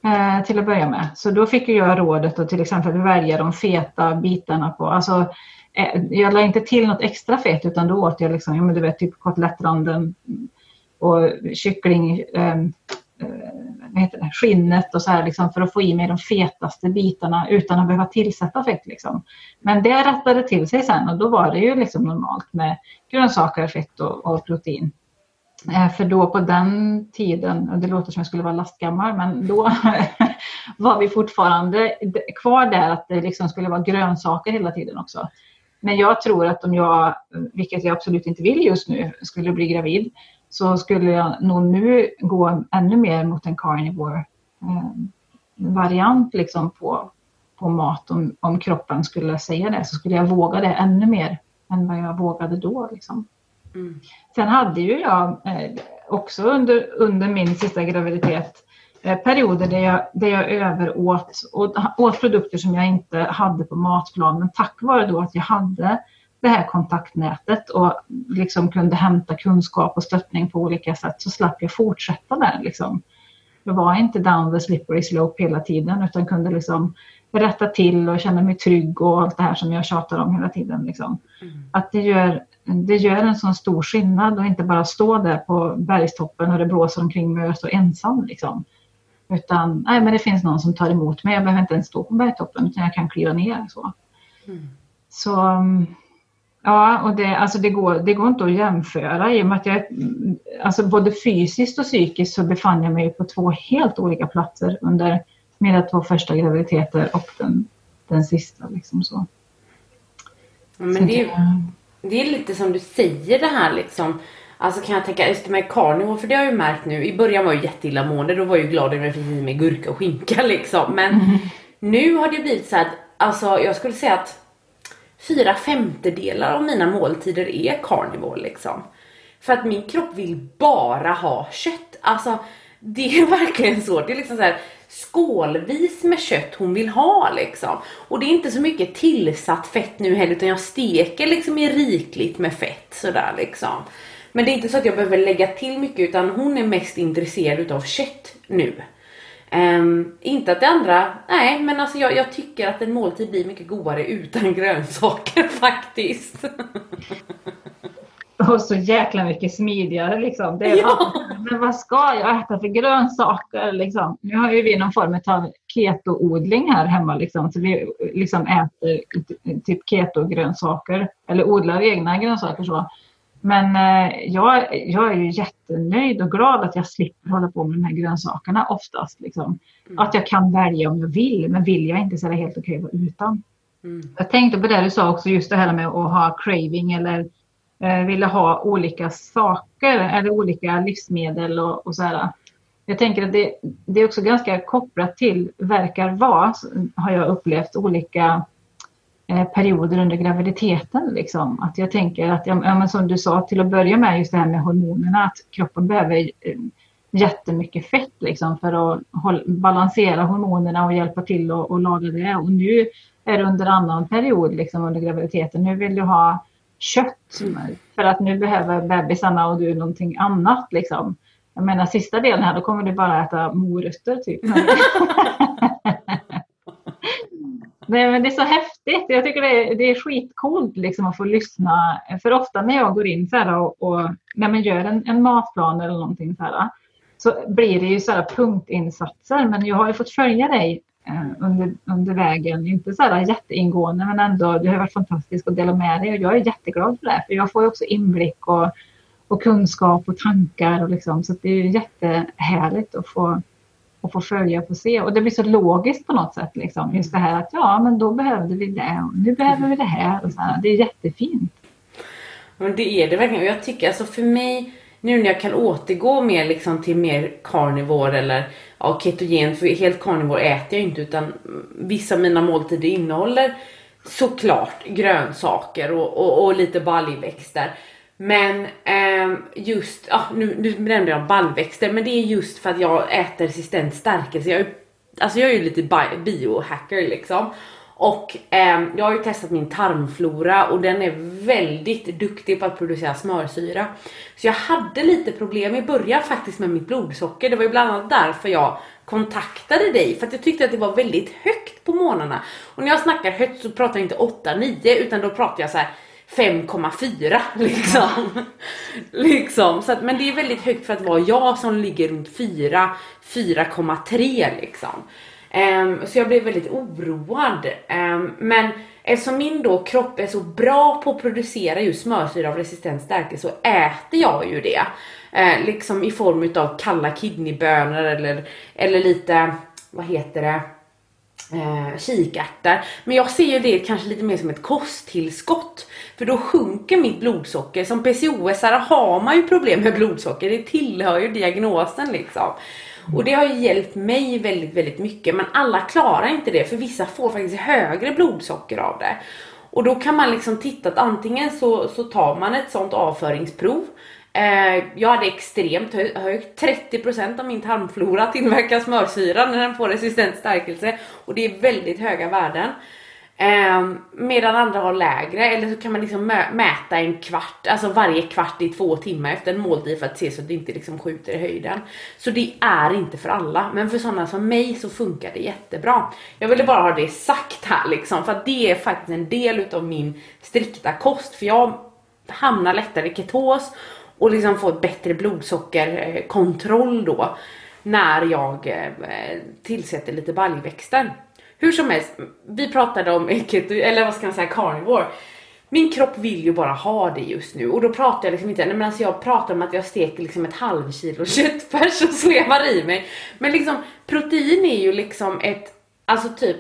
eh, till att börja med. Så då fick jag rådet att till exempel välja de feta bitarna på, alltså eh, jag la inte till något extra fett utan då åt jag liksom, ja, men du vet, typ kotlettranden och kyckling, ehm, eh, vad heter det, skinnet och så här liksom, för att få i mig de fetaste bitarna utan att behöva tillsätta fett. Liksom. Men det rättade till sig sen och då var det ju liksom normalt med grönsaker, fett och, och protein. Eh, för då på den tiden, och det låter som jag skulle vara lastgammal, men då var vi fortfarande kvar där att det liksom skulle vara grönsaker hela tiden också. Men jag tror att om jag, vilket jag absolut inte vill just nu, skulle bli gravid så skulle jag nog nu gå ännu mer mot en carnivore-variant eh, liksom på, på mat. Om, om kroppen skulle säga det så skulle jag våga det ännu mer än vad jag vågade då. Liksom. Mm. Sen hade ju jag eh, också under, under min sista graviditet eh, perioder där jag, där jag överåt och åt produkter som jag inte hade på matplanen tack vare då att jag hade det här kontaktnätet och liksom kunde hämta kunskap och stöttning på olika sätt så slapp jag fortsätta där. Liksom. Jag var inte down the slippery slope hela tiden utan kunde liksom rätta till och känna mig trygg och allt det här som jag tjatar om hela tiden. Liksom. Mm. Att det gör, det gör en sån stor skillnad att inte bara stå där på bergstoppen och det blåser omkring mig och jag står ensam. Liksom. Utan nej, men det finns någon som tar emot mig. Jag behöver inte ens stå på bergstoppen utan jag kan kliva ner. Så, mm. så Ja, och det, alltså det, går, det går inte att jämföra i och med att jag, alltså både fysiskt och psykiskt så befann jag mig på två helt olika platser under mina två första graviditeter och den, den sista. Liksom så. men så det, det är lite som du säger det här liksom. Alltså kan jag tänka just med carnivore, för det har jag ju märkt nu. I början var jag jätteillamående, då var jag ju glad över att jag fick i mig gurka och skinka liksom. Men mm. nu har det blivit så att, alltså jag skulle säga att fyra femtedelar av mina måltider är carnivore liksom. För att min kropp vill bara ha kött. Alltså det är verkligen så. Det är liksom så här skålvis med kött hon vill ha liksom. Och det är inte så mycket tillsatt fett nu heller utan jag steker liksom i rikligt med fett sådär liksom. Men det är inte så att jag behöver lägga till mycket utan hon är mest intresserad utav kött nu. Um, inte att det andra, nej men alltså jag, jag, tycker att en måltid blir mycket godare utan grönsaker faktiskt. Och så jäkla mycket smidigare liksom. Det är ja. men vad ska jag äta för grönsaker liksom? Nu har ju vi någon form av keto-odling här hemma liksom. Så vi liksom äter typ keto-grönsaker. Eller odlar egna grönsaker så. Men eh, jag, jag är ju jättenöjd och glad att jag slipper hålla på med de här grönsakerna oftast. Liksom. Mm. Att jag kan välja om jag vill, men vill jag inte så är det helt okej att vara utan. Mm. Jag tänkte på det du sa också, just det här med att ha craving eller Eh, ville ha olika saker eller olika livsmedel och, och så här. Jag tänker att det, det är också ganska kopplat till, verkar vara, har jag upplevt, olika eh, perioder under graviditeten. Liksom. Att jag tänker att, ja, men som du sa till att börja med, just det här med hormonerna, att kroppen behöver eh, jättemycket fett liksom, för att hålla, balansera hormonerna och hjälpa till att och laga det. Och nu är det under annan period liksom, under graviditeten. Nu vill du ha kött för att nu behöver bebisarna och du någonting annat. Liksom. Jag menar sista delen här, då kommer du bara äta morötter typ. Nej, men det är så häftigt. Jag tycker det är, det är skitcoolt liksom att få lyssna. För ofta när jag går in så här och, och när man gör en, en matplan eller någonting så här, så blir det ju så här punktinsatser. Men jag har ju fått följa dig Eh, under, under vägen. Inte så här jätteingående men ändå, du har varit fantastisk att dela med dig och jag är jätteglad för det. För jag får ju också inblick och, och kunskap och tankar och liksom, så det är jättehärligt att få, att få följa och få se. Och det blir så logiskt på något sätt. Liksom. Just det här att ja, men då behövde vi det och nu behöver vi det här. Och så här. Det är jättefint. Men det är det verkligen. Och jag tycker alltså för mig nu när jag kan återgå mer liksom till mer carnivore eller ja, ketogen, för helt carnivore äter jag inte utan vissa av mina måltider innehåller såklart grönsaker och, och, och lite baljväxter. Men eh, just, ja nu, nu nämnde jag baljväxter men det är just för att jag äter resistent stärkelse. Jag, alltså jag är ju lite biohacker liksom. Och eh, jag har ju testat min tarmflora och den är väldigt duktig på att producera smörsyra. Så jag hade lite problem i början faktiskt med mitt blodsocker. Det var ju bland annat därför jag kontaktade dig för att jag tyckte att det var väldigt högt på morgnarna. Och när jag snackar högt så pratar jag inte 8-9 utan då pratar jag så 5,4 liksom. liksom. Så att, men det är väldigt högt för att vara jag som ligger runt 4, 4,3 liksom. Um, så jag blev väldigt oroad. Um, men eftersom min då kropp är så bra på att producera just smörsyra av resistent stärkelse så äter jag ju det. Uh, liksom i form utav kalla kidneybönor eller, eller lite, vad heter det? eh, kikärtor. Men jag ser ju det kanske lite mer som ett kosttillskott. För då sjunker mitt blodsocker. Som pcos har man ju problem med blodsocker. Det tillhör ju diagnosen liksom. Och det har ju hjälpt mig väldigt, väldigt mycket. Men alla klarar inte det för vissa får faktiskt högre blodsocker av det. Och då kan man liksom titta att antingen så, så tar man ett sånt avföringsprov. Eh, jag hade extremt högt, 30% av min tarmflora tillverkar smörsyra när den får resistent stärkelse. Och det är väldigt höga värden. Ehm, medan andra har lägre eller så kan man liksom mäta en kvart, alltså varje kvart i två timmar efter en måltid för att se så att det inte liksom skjuter i höjden. Så det är inte för alla, men för sådana som mig så funkar det jättebra. Jag ville bara ha det sagt här liksom, för att det är faktiskt en del utav min strikta kost, för jag hamnar lättare i ketos och liksom får bättre blodsockerkontroll eh, då när jag eh, tillsätter lite baljväxter. Hur som helst, vi pratade om keto, eller vad ska man säga, carnivore. Min kropp vill ju bara ha det just nu och då pratar jag liksom inte, nej men alltså jag pratar om att jag steker liksom ett halv kilo köttfärs och slevar i mig. Men liksom protein är ju liksom ett, alltså typ,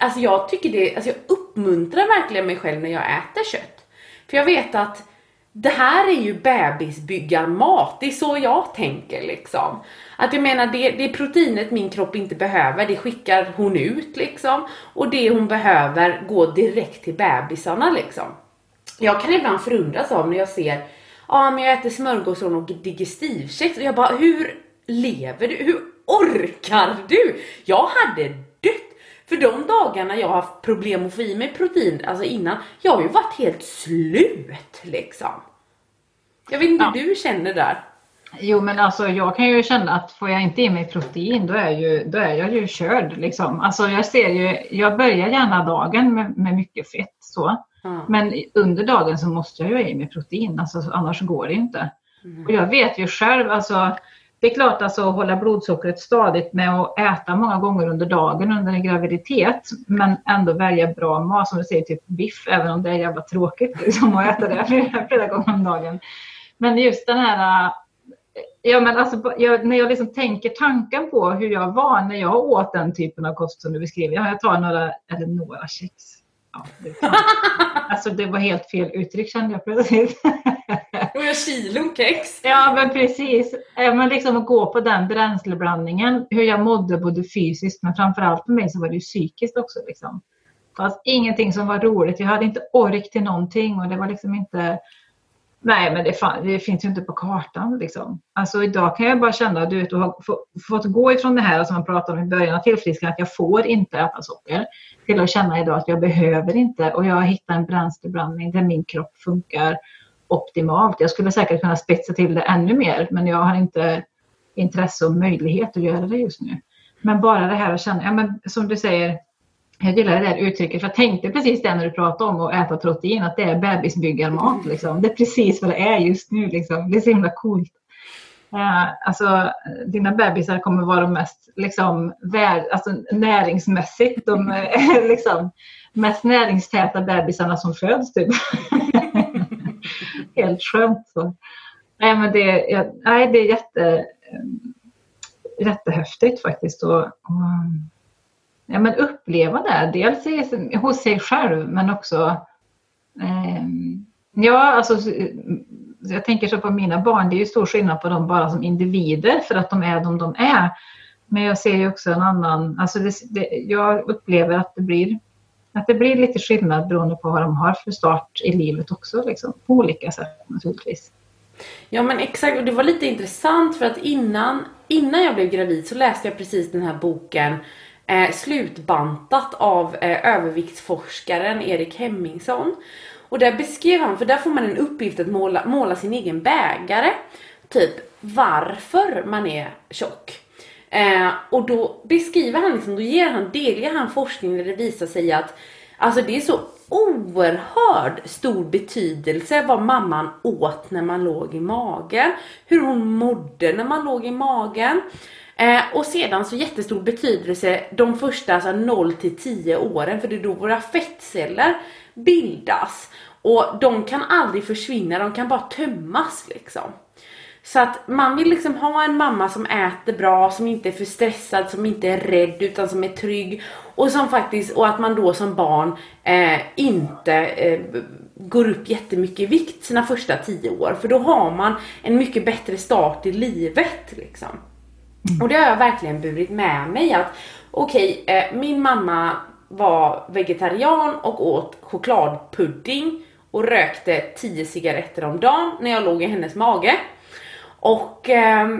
alltså jag tycker det, alltså jag uppmuntrar verkligen mig själv när jag äter kött. För jag vet att det här är ju bebisbyggarmat, det är så jag tänker liksom. Att jag menar det, det proteinet min kropp inte behöver, det skickar hon ut liksom. Och det hon behöver går direkt till bebisarna liksom. Jag kan ibland förundras av när jag ser, ja ah, men jag äter smörgåsar och digestivkex och jag bara hur lever du? Hur orkar du? Jag hade dött! För de dagarna jag har haft problem att få i mig protein, alltså innan, jag har ju varit helt slut liksom. Jag vet inte hur du känner där. Jo men alltså jag kan ju känna att får jag inte i mig protein då är, ju, då är jag ju körd. Liksom. Alltså jag ser ju, jag börjar gärna dagen med, med mycket fett så. Mm. Men under dagen så måste jag ju ha i mig protein, alltså, annars går det inte. Mm. Och jag vet ju själv, alltså, det är klart alltså att hålla blodsockret stadigt med att äta många gånger under dagen under en graviditet. Men ändå välja bra mat, som du säger, typ biff, även om det är jävla tråkigt liksom, att äta det flera, gånger om dagen. Men just den här Ja, men alltså, jag, när jag liksom tänker tanken på hur jag var när jag åt den typen av kost som du beskriver. Jag tar några, eller några kex. Ja, det, alltså, det var helt fel uttryck kände jag plötsligt. Några kilon kex. Ja, men precis. Men liksom att gå på den bränsleblandningen. Hur jag mådde både fysiskt men framförallt för mig så var det ju psykiskt också. Liksom. fanns ingenting som var roligt. Jag hade inte ork till någonting och det var liksom inte Nej, men det, fan, det, finns ju inte på kartan. Liksom. Alltså idag kan jag bara känna att du, vet, har fått gå ifrån det här som man pratade om i början av tillfrisknandet, att jag får inte äta socker, till att känna idag att jag behöver inte och jag har hittat en bränsleblandning där min kropp funkar optimalt. Jag skulle säkert kunna spetsa till det ännu mer, men jag har inte intresse och möjlighet att göra det just nu. Men bara det här att känna, ja, men som du säger, jag gillar det där uttrycket, för jag tänkte precis det när du pratade om att äta protein, att det är bebisbyggarmat. Liksom. Det är precis vad det är just nu. Liksom. Det är så himla coolt. Uh, alltså, dina bebisar kommer vara de mest liksom, vär, alltså, näringsmässigt de eh, liksom, mest näringstäta bebisarna som föds. Typ. Helt skönt. Så. Nej, men det, jag, nej, det är jätte, jättehäftigt faktiskt. Och, och ja, men uppleva det. Dels hos sig själv men också eh, Ja, alltså jag tänker så på mina barn. Det är ju stor skillnad på dem bara som individer för att de är de de är. Men jag ser ju också en annan, alltså det, det, jag upplever att det blir att det blir lite skillnad beroende på vad de har för start i livet också liksom, på olika sätt naturligtvis. Ja men exakt och det var lite intressant för att innan, innan jag blev gravid så läste jag precis den här boken eh, slutbantat av eh, överviktsforskaren Erik Hemmingsson. Och där beskrev han, för där får man en uppgift att måla, måla sin egen bägare. Typ varför man är tjock. Eh, och då beskriver han liksom, då ger han, delger han forskning där det visar sig att Alltså det är så oerhörd stor betydelse vad mamman åt när man låg i magen. Hur hon mådde när man låg i magen. Eh, och sedan så jättestor betydelse de första alltså 0 till 10 åren för det är då våra fettceller bildas. Och de kan aldrig försvinna, de kan bara tömmas liksom. Så att man vill liksom ha en mamma som äter bra, som inte är för stressad, som inte är rädd utan som är trygg. Och som faktiskt, och att man då som barn eh, inte eh, går upp jättemycket i vikt sina första 10 år. För då har man en mycket bättre start i livet liksom. Mm. Och det har jag verkligen burit med mig att okej, okay, eh, min mamma var vegetarian och åt chokladpudding och rökte 10 cigaretter om dagen när jag låg i hennes mage. Och eh,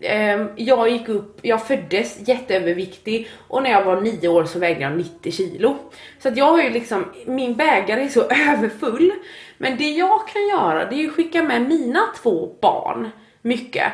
eh, jag gick upp, jag föddes jätteöverviktig och när jag var 9 år så vägde jag 90 kilo. Så att jag har ju liksom, min bägare är så överfull. Men det jag kan göra det är att skicka med mina två barn mycket.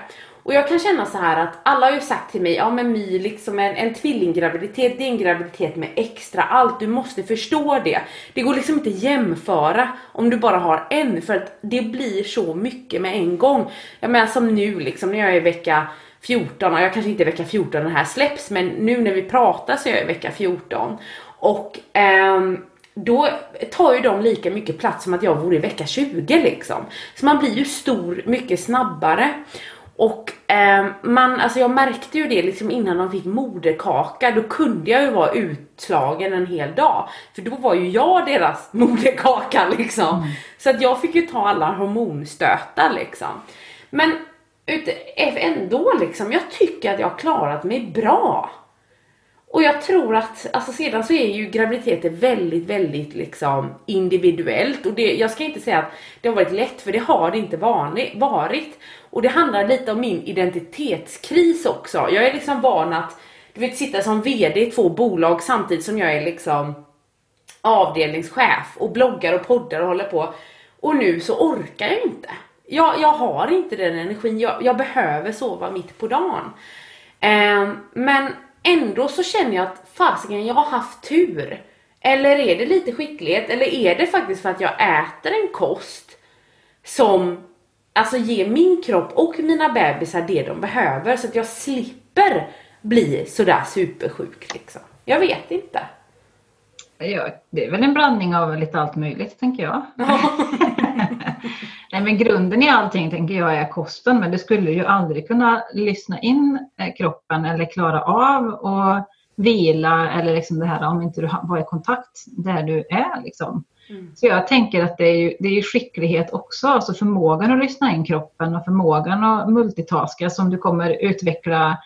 Och jag kan känna så här att alla har ju sagt till mig, ja men My, liksom en, en tvillinggraviditet, det är en graviditet med extra allt, du måste förstå det. Det går liksom inte jämföra om du bara har en, för att det blir så mycket med en gång. Jag menar som nu liksom, när jag är i vecka 14, och jag kanske inte är vecka 14 när det här släpps, men nu när vi pratar så är jag i vecka 14. Och ehm, då tar ju de lika mycket plats som att jag vore i vecka 20 liksom. Så man blir ju stor mycket snabbare. Och eh, man, alltså jag märkte ju det liksom innan de fick moderkaka, då kunde jag ju vara utslagen en hel dag. För då var ju jag deras moderkaka liksom. Mm. Så att jag fick ju ta alla hormonstötar liksom. Men ändå liksom, jag tycker att jag har klarat mig bra. Och jag tror att, alltså sedan så är ju graviditeter väldigt, väldigt liksom individuellt. Och det, jag ska inte säga att det har varit lätt, för det har det inte varit. Och det handlar lite om min identitetskris också. Jag är liksom van att, du vet, sitta som VD i två bolag samtidigt som jag är liksom avdelningschef och bloggar och poddar och håller på. Och nu så orkar jag inte. Jag, jag har inte den energin, jag, jag behöver sova mitt på dagen. Eh, men ändå så känner jag att fasiken, jag har haft tur. Eller är det lite skicklighet? Eller är det faktiskt för att jag äter en kost som alltså ger min kropp och mina bebisar det de behöver så att jag slipper bli sådär supersjuk liksom. Jag vet inte. Ja, det är väl en blandning av lite allt möjligt tänker jag. Nej, men grunden i allting tänker jag är kosten, men du skulle ju aldrig kunna lyssna in eh, kroppen eller klara av och vila eller liksom det här om inte du var i kontakt där du är. Liksom. Mm. Så jag tänker att det är, ju, det är skicklighet också, alltså förmågan att lyssna in kroppen och förmågan att multitaska som du kommer utveckla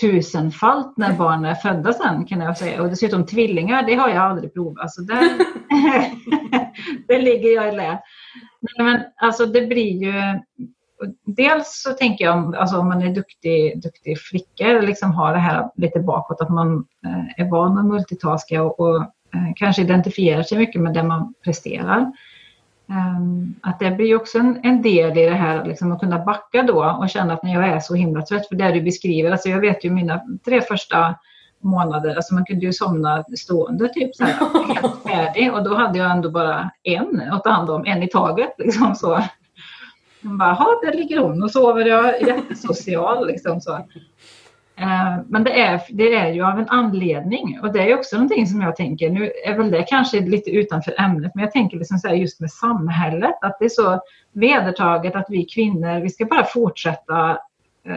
tusenfalt när barnen är födda sen kan jag säga. Och dessutom tvillingar, det har jag aldrig provat. Alltså så där, det ligger jag i lä. Men alltså det blir ju Dels så tänker jag alltså om man är duktig, duktig flicka eller liksom har det här lite bakåt att man eh, är van att multitaska och, och kanske identifierar sig mycket med det man presterar. Um, att det blir också en, en, del i det här liksom, att kunna backa då och känna att när jag är så himla trött, för det du beskriver, alltså jag vet ju mina tre första månader, alltså man kunde ju somna stående typ så här, helt färdig och då hade jag ändå bara en att ta hand om, en i taget liksom så. Man bara, där ligger hon och sover, jag jättesocial liksom så. Eh, men det är, det är ju av en anledning och det är också någonting som jag tänker, nu är väl det kanske lite utanför ämnet, men jag tänker liksom så just med samhället, att det är så vedertaget att vi kvinnor, vi ska bara fortsätta eh,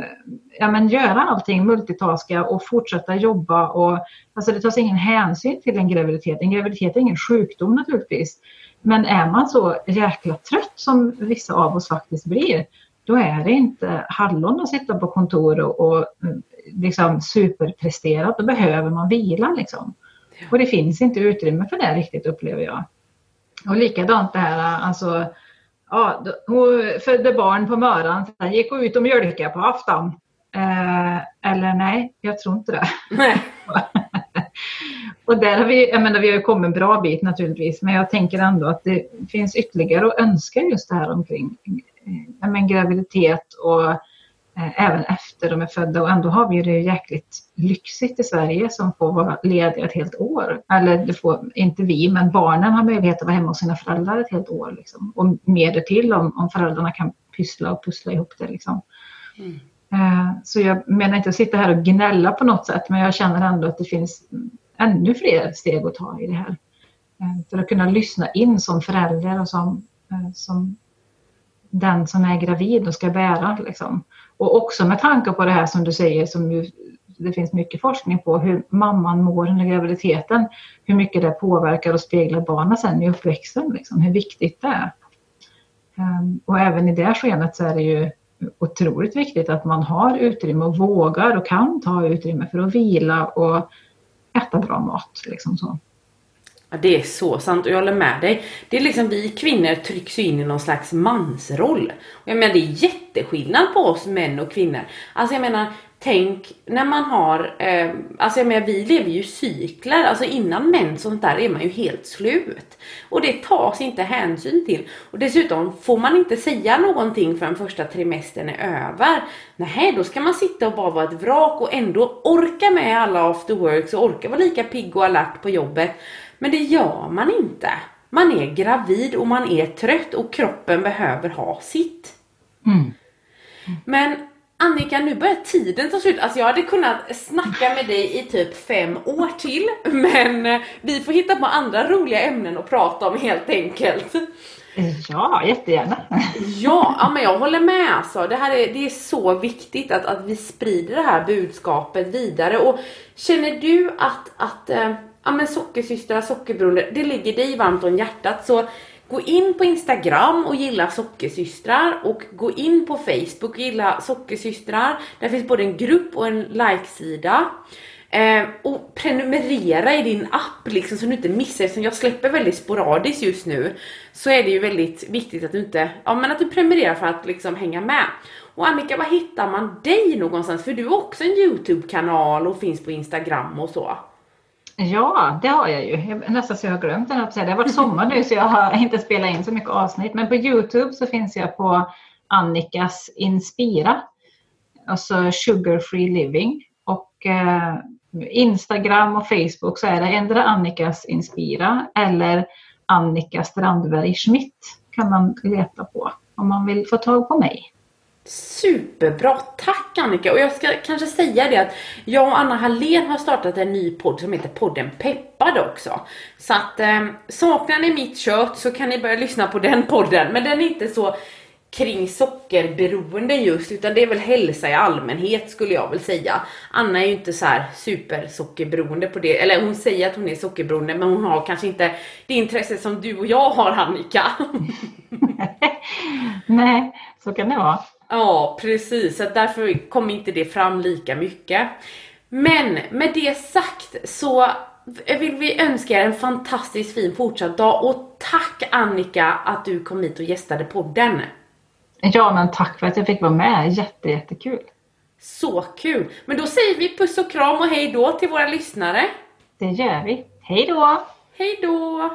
ja, men göra allting, multitaska och fortsätta jobba. Och, alltså det tas ingen hänsyn till en graviditet. En graviditet är ingen sjukdom naturligtvis. Men är man så jäkla trött som vissa av oss faktiskt blir, då är det inte hallon att sitta på kontor och, och liksom superpresterat. Då behöver man vila liksom. Ja. Och det finns inte utrymme för det riktigt upplever jag. Och likadant det här, alltså, ja, hon födde barn på Möran, sen gick hon ut och mjölkade på afton. Eh, eller nej, jag tror inte det. Och där har vi, jag menar, vi har kommit en bra bit naturligtvis, men jag tänker ändå att det finns ytterligare att önska just det här omkring eh, men, graviditet och även efter de är födda och ändå har vi det jäkligt lyxigt i Sverige som får vara lediga ett helt år. Eller det får inte vi, men barnen har möjlighet att vara hemma hos sina föräldrar ett helt år. Liksom. Och mer till om, om föräldrarna kan pyssla och pussla ihop det. Liksom. Mm. Eh, så jag menar inte att sitta här och gnälla på något sätt, men jag känner ändå att det finns ännu fler steg att ta i det här. Eh, för att kunna lyssna in som förälder och som, eh, som den som är gravid och ska bära. Liksom. Och också med tanke på det här som du säger, som ju, det finns mycket forskning på, hur mamman mår under graviditeten. Hur mycket det påverkar och speglar barnen sen i uppväxten. Liksom, hur viktigt det är. Ehm, och även i det skenet så är det ju otroligt viktigt att man har utrymme och vågar och kan ta utrymme för att vila och äta bra mat. Liksom så. Ja, det är så sant och jag håller med dig. Det är liksom vi kvinnor trycks in i någon slags mansroll. Och jag menar det är jätteskillnad på oss män och kvinnor. Alltså jag menar tänk när man har, eh, alltså jag menar vi lever ju cykler, alltså innan mens och sånt där är man ju helt slut. Och det tas inte hänsyn till. Och dessutom får man inte säga någonting förrän första trimestern är över. Nej, då ska man sitta och bara vara ett vrak och ändå orka med alla after works och orka vara lika pigg och alert på jobbet. Men det gör man inte. Man är gravid och man är trött och kroppen behöver ha sitt. Mm. Men Annika, nu börjar tiden ta slut. Alltså jag hade kunnat snacka med dig i typ fem år till, men eh, vi får hitta på andra roliga ämnen att prata om helt enkelt. Ja, jättegärna. Ja, ja men jag håller med alltså. Det, här är, det är så viktigt att, att vi sprider det här budskapet vidare. Och känner du att, att äh, ja, men sockersystrar, sockerberoende, det ligger dig varmt om hjärtat så Gå in på Instagram och gilla Sockersystrar och gå in på Facebook och gilla Sockersystrar. Där finns både en grupp och en likesida. Eh, och prenumerera i din app liksom så du inte missar, eftersom jag släpper väldigt sporadiskt just nu. Så är det ju väldigt viktigt att du inte, ja men att du prenumererar för att liksom hänga med. Och Annika, var hittar man dig någonstans? För du har också en Youtube-kanal och finns på Instagram och så. Ja, det har jag ju. Jag, nästan så jag har glömt den. Det har varit sommar nu så jag har inte spelat in så mycket avsnitt. Men på Youtube så finns jag på Annikas Inspira. Alltså Sugar Free Living. Och eh, Instagram och Facebook så är det ändra Annikas Inspira eller Annika Strandberg Schmidt kan man leta på om man vill få tag på mig. Superbra! Tack Annika! Och jag ska kanske säga det att jag och Anna Hallén har startat en ny podd som heter podden Peppad också. Så att eh, saknar ni mitt kött så kan ni börja lyssna på den podden. Men den är inte så kring sockerberoende just utan det är väl hälsa i allmänhet skulle jag väl säga. Anna är ju inte så här super sockerberoende på det, eller hon säger att hon är sockerberoende men hon har kanske inte det intresse som du och jag har Annika. Nej, så kan det vara. Ja, precis. Så därför kom inte det fram lika mycket. Men med det sagt så vill vi önska er en fantastiskt fin fortsatt dag och tack Annika att du kom hit och gästade podden. Ja, men tack för att jag fick vara med. Jätte, jättekul. Så kul! Men då säger vi puss och kram och hej då till våra lyssnare. Det gör vi. Hej då! Hej då!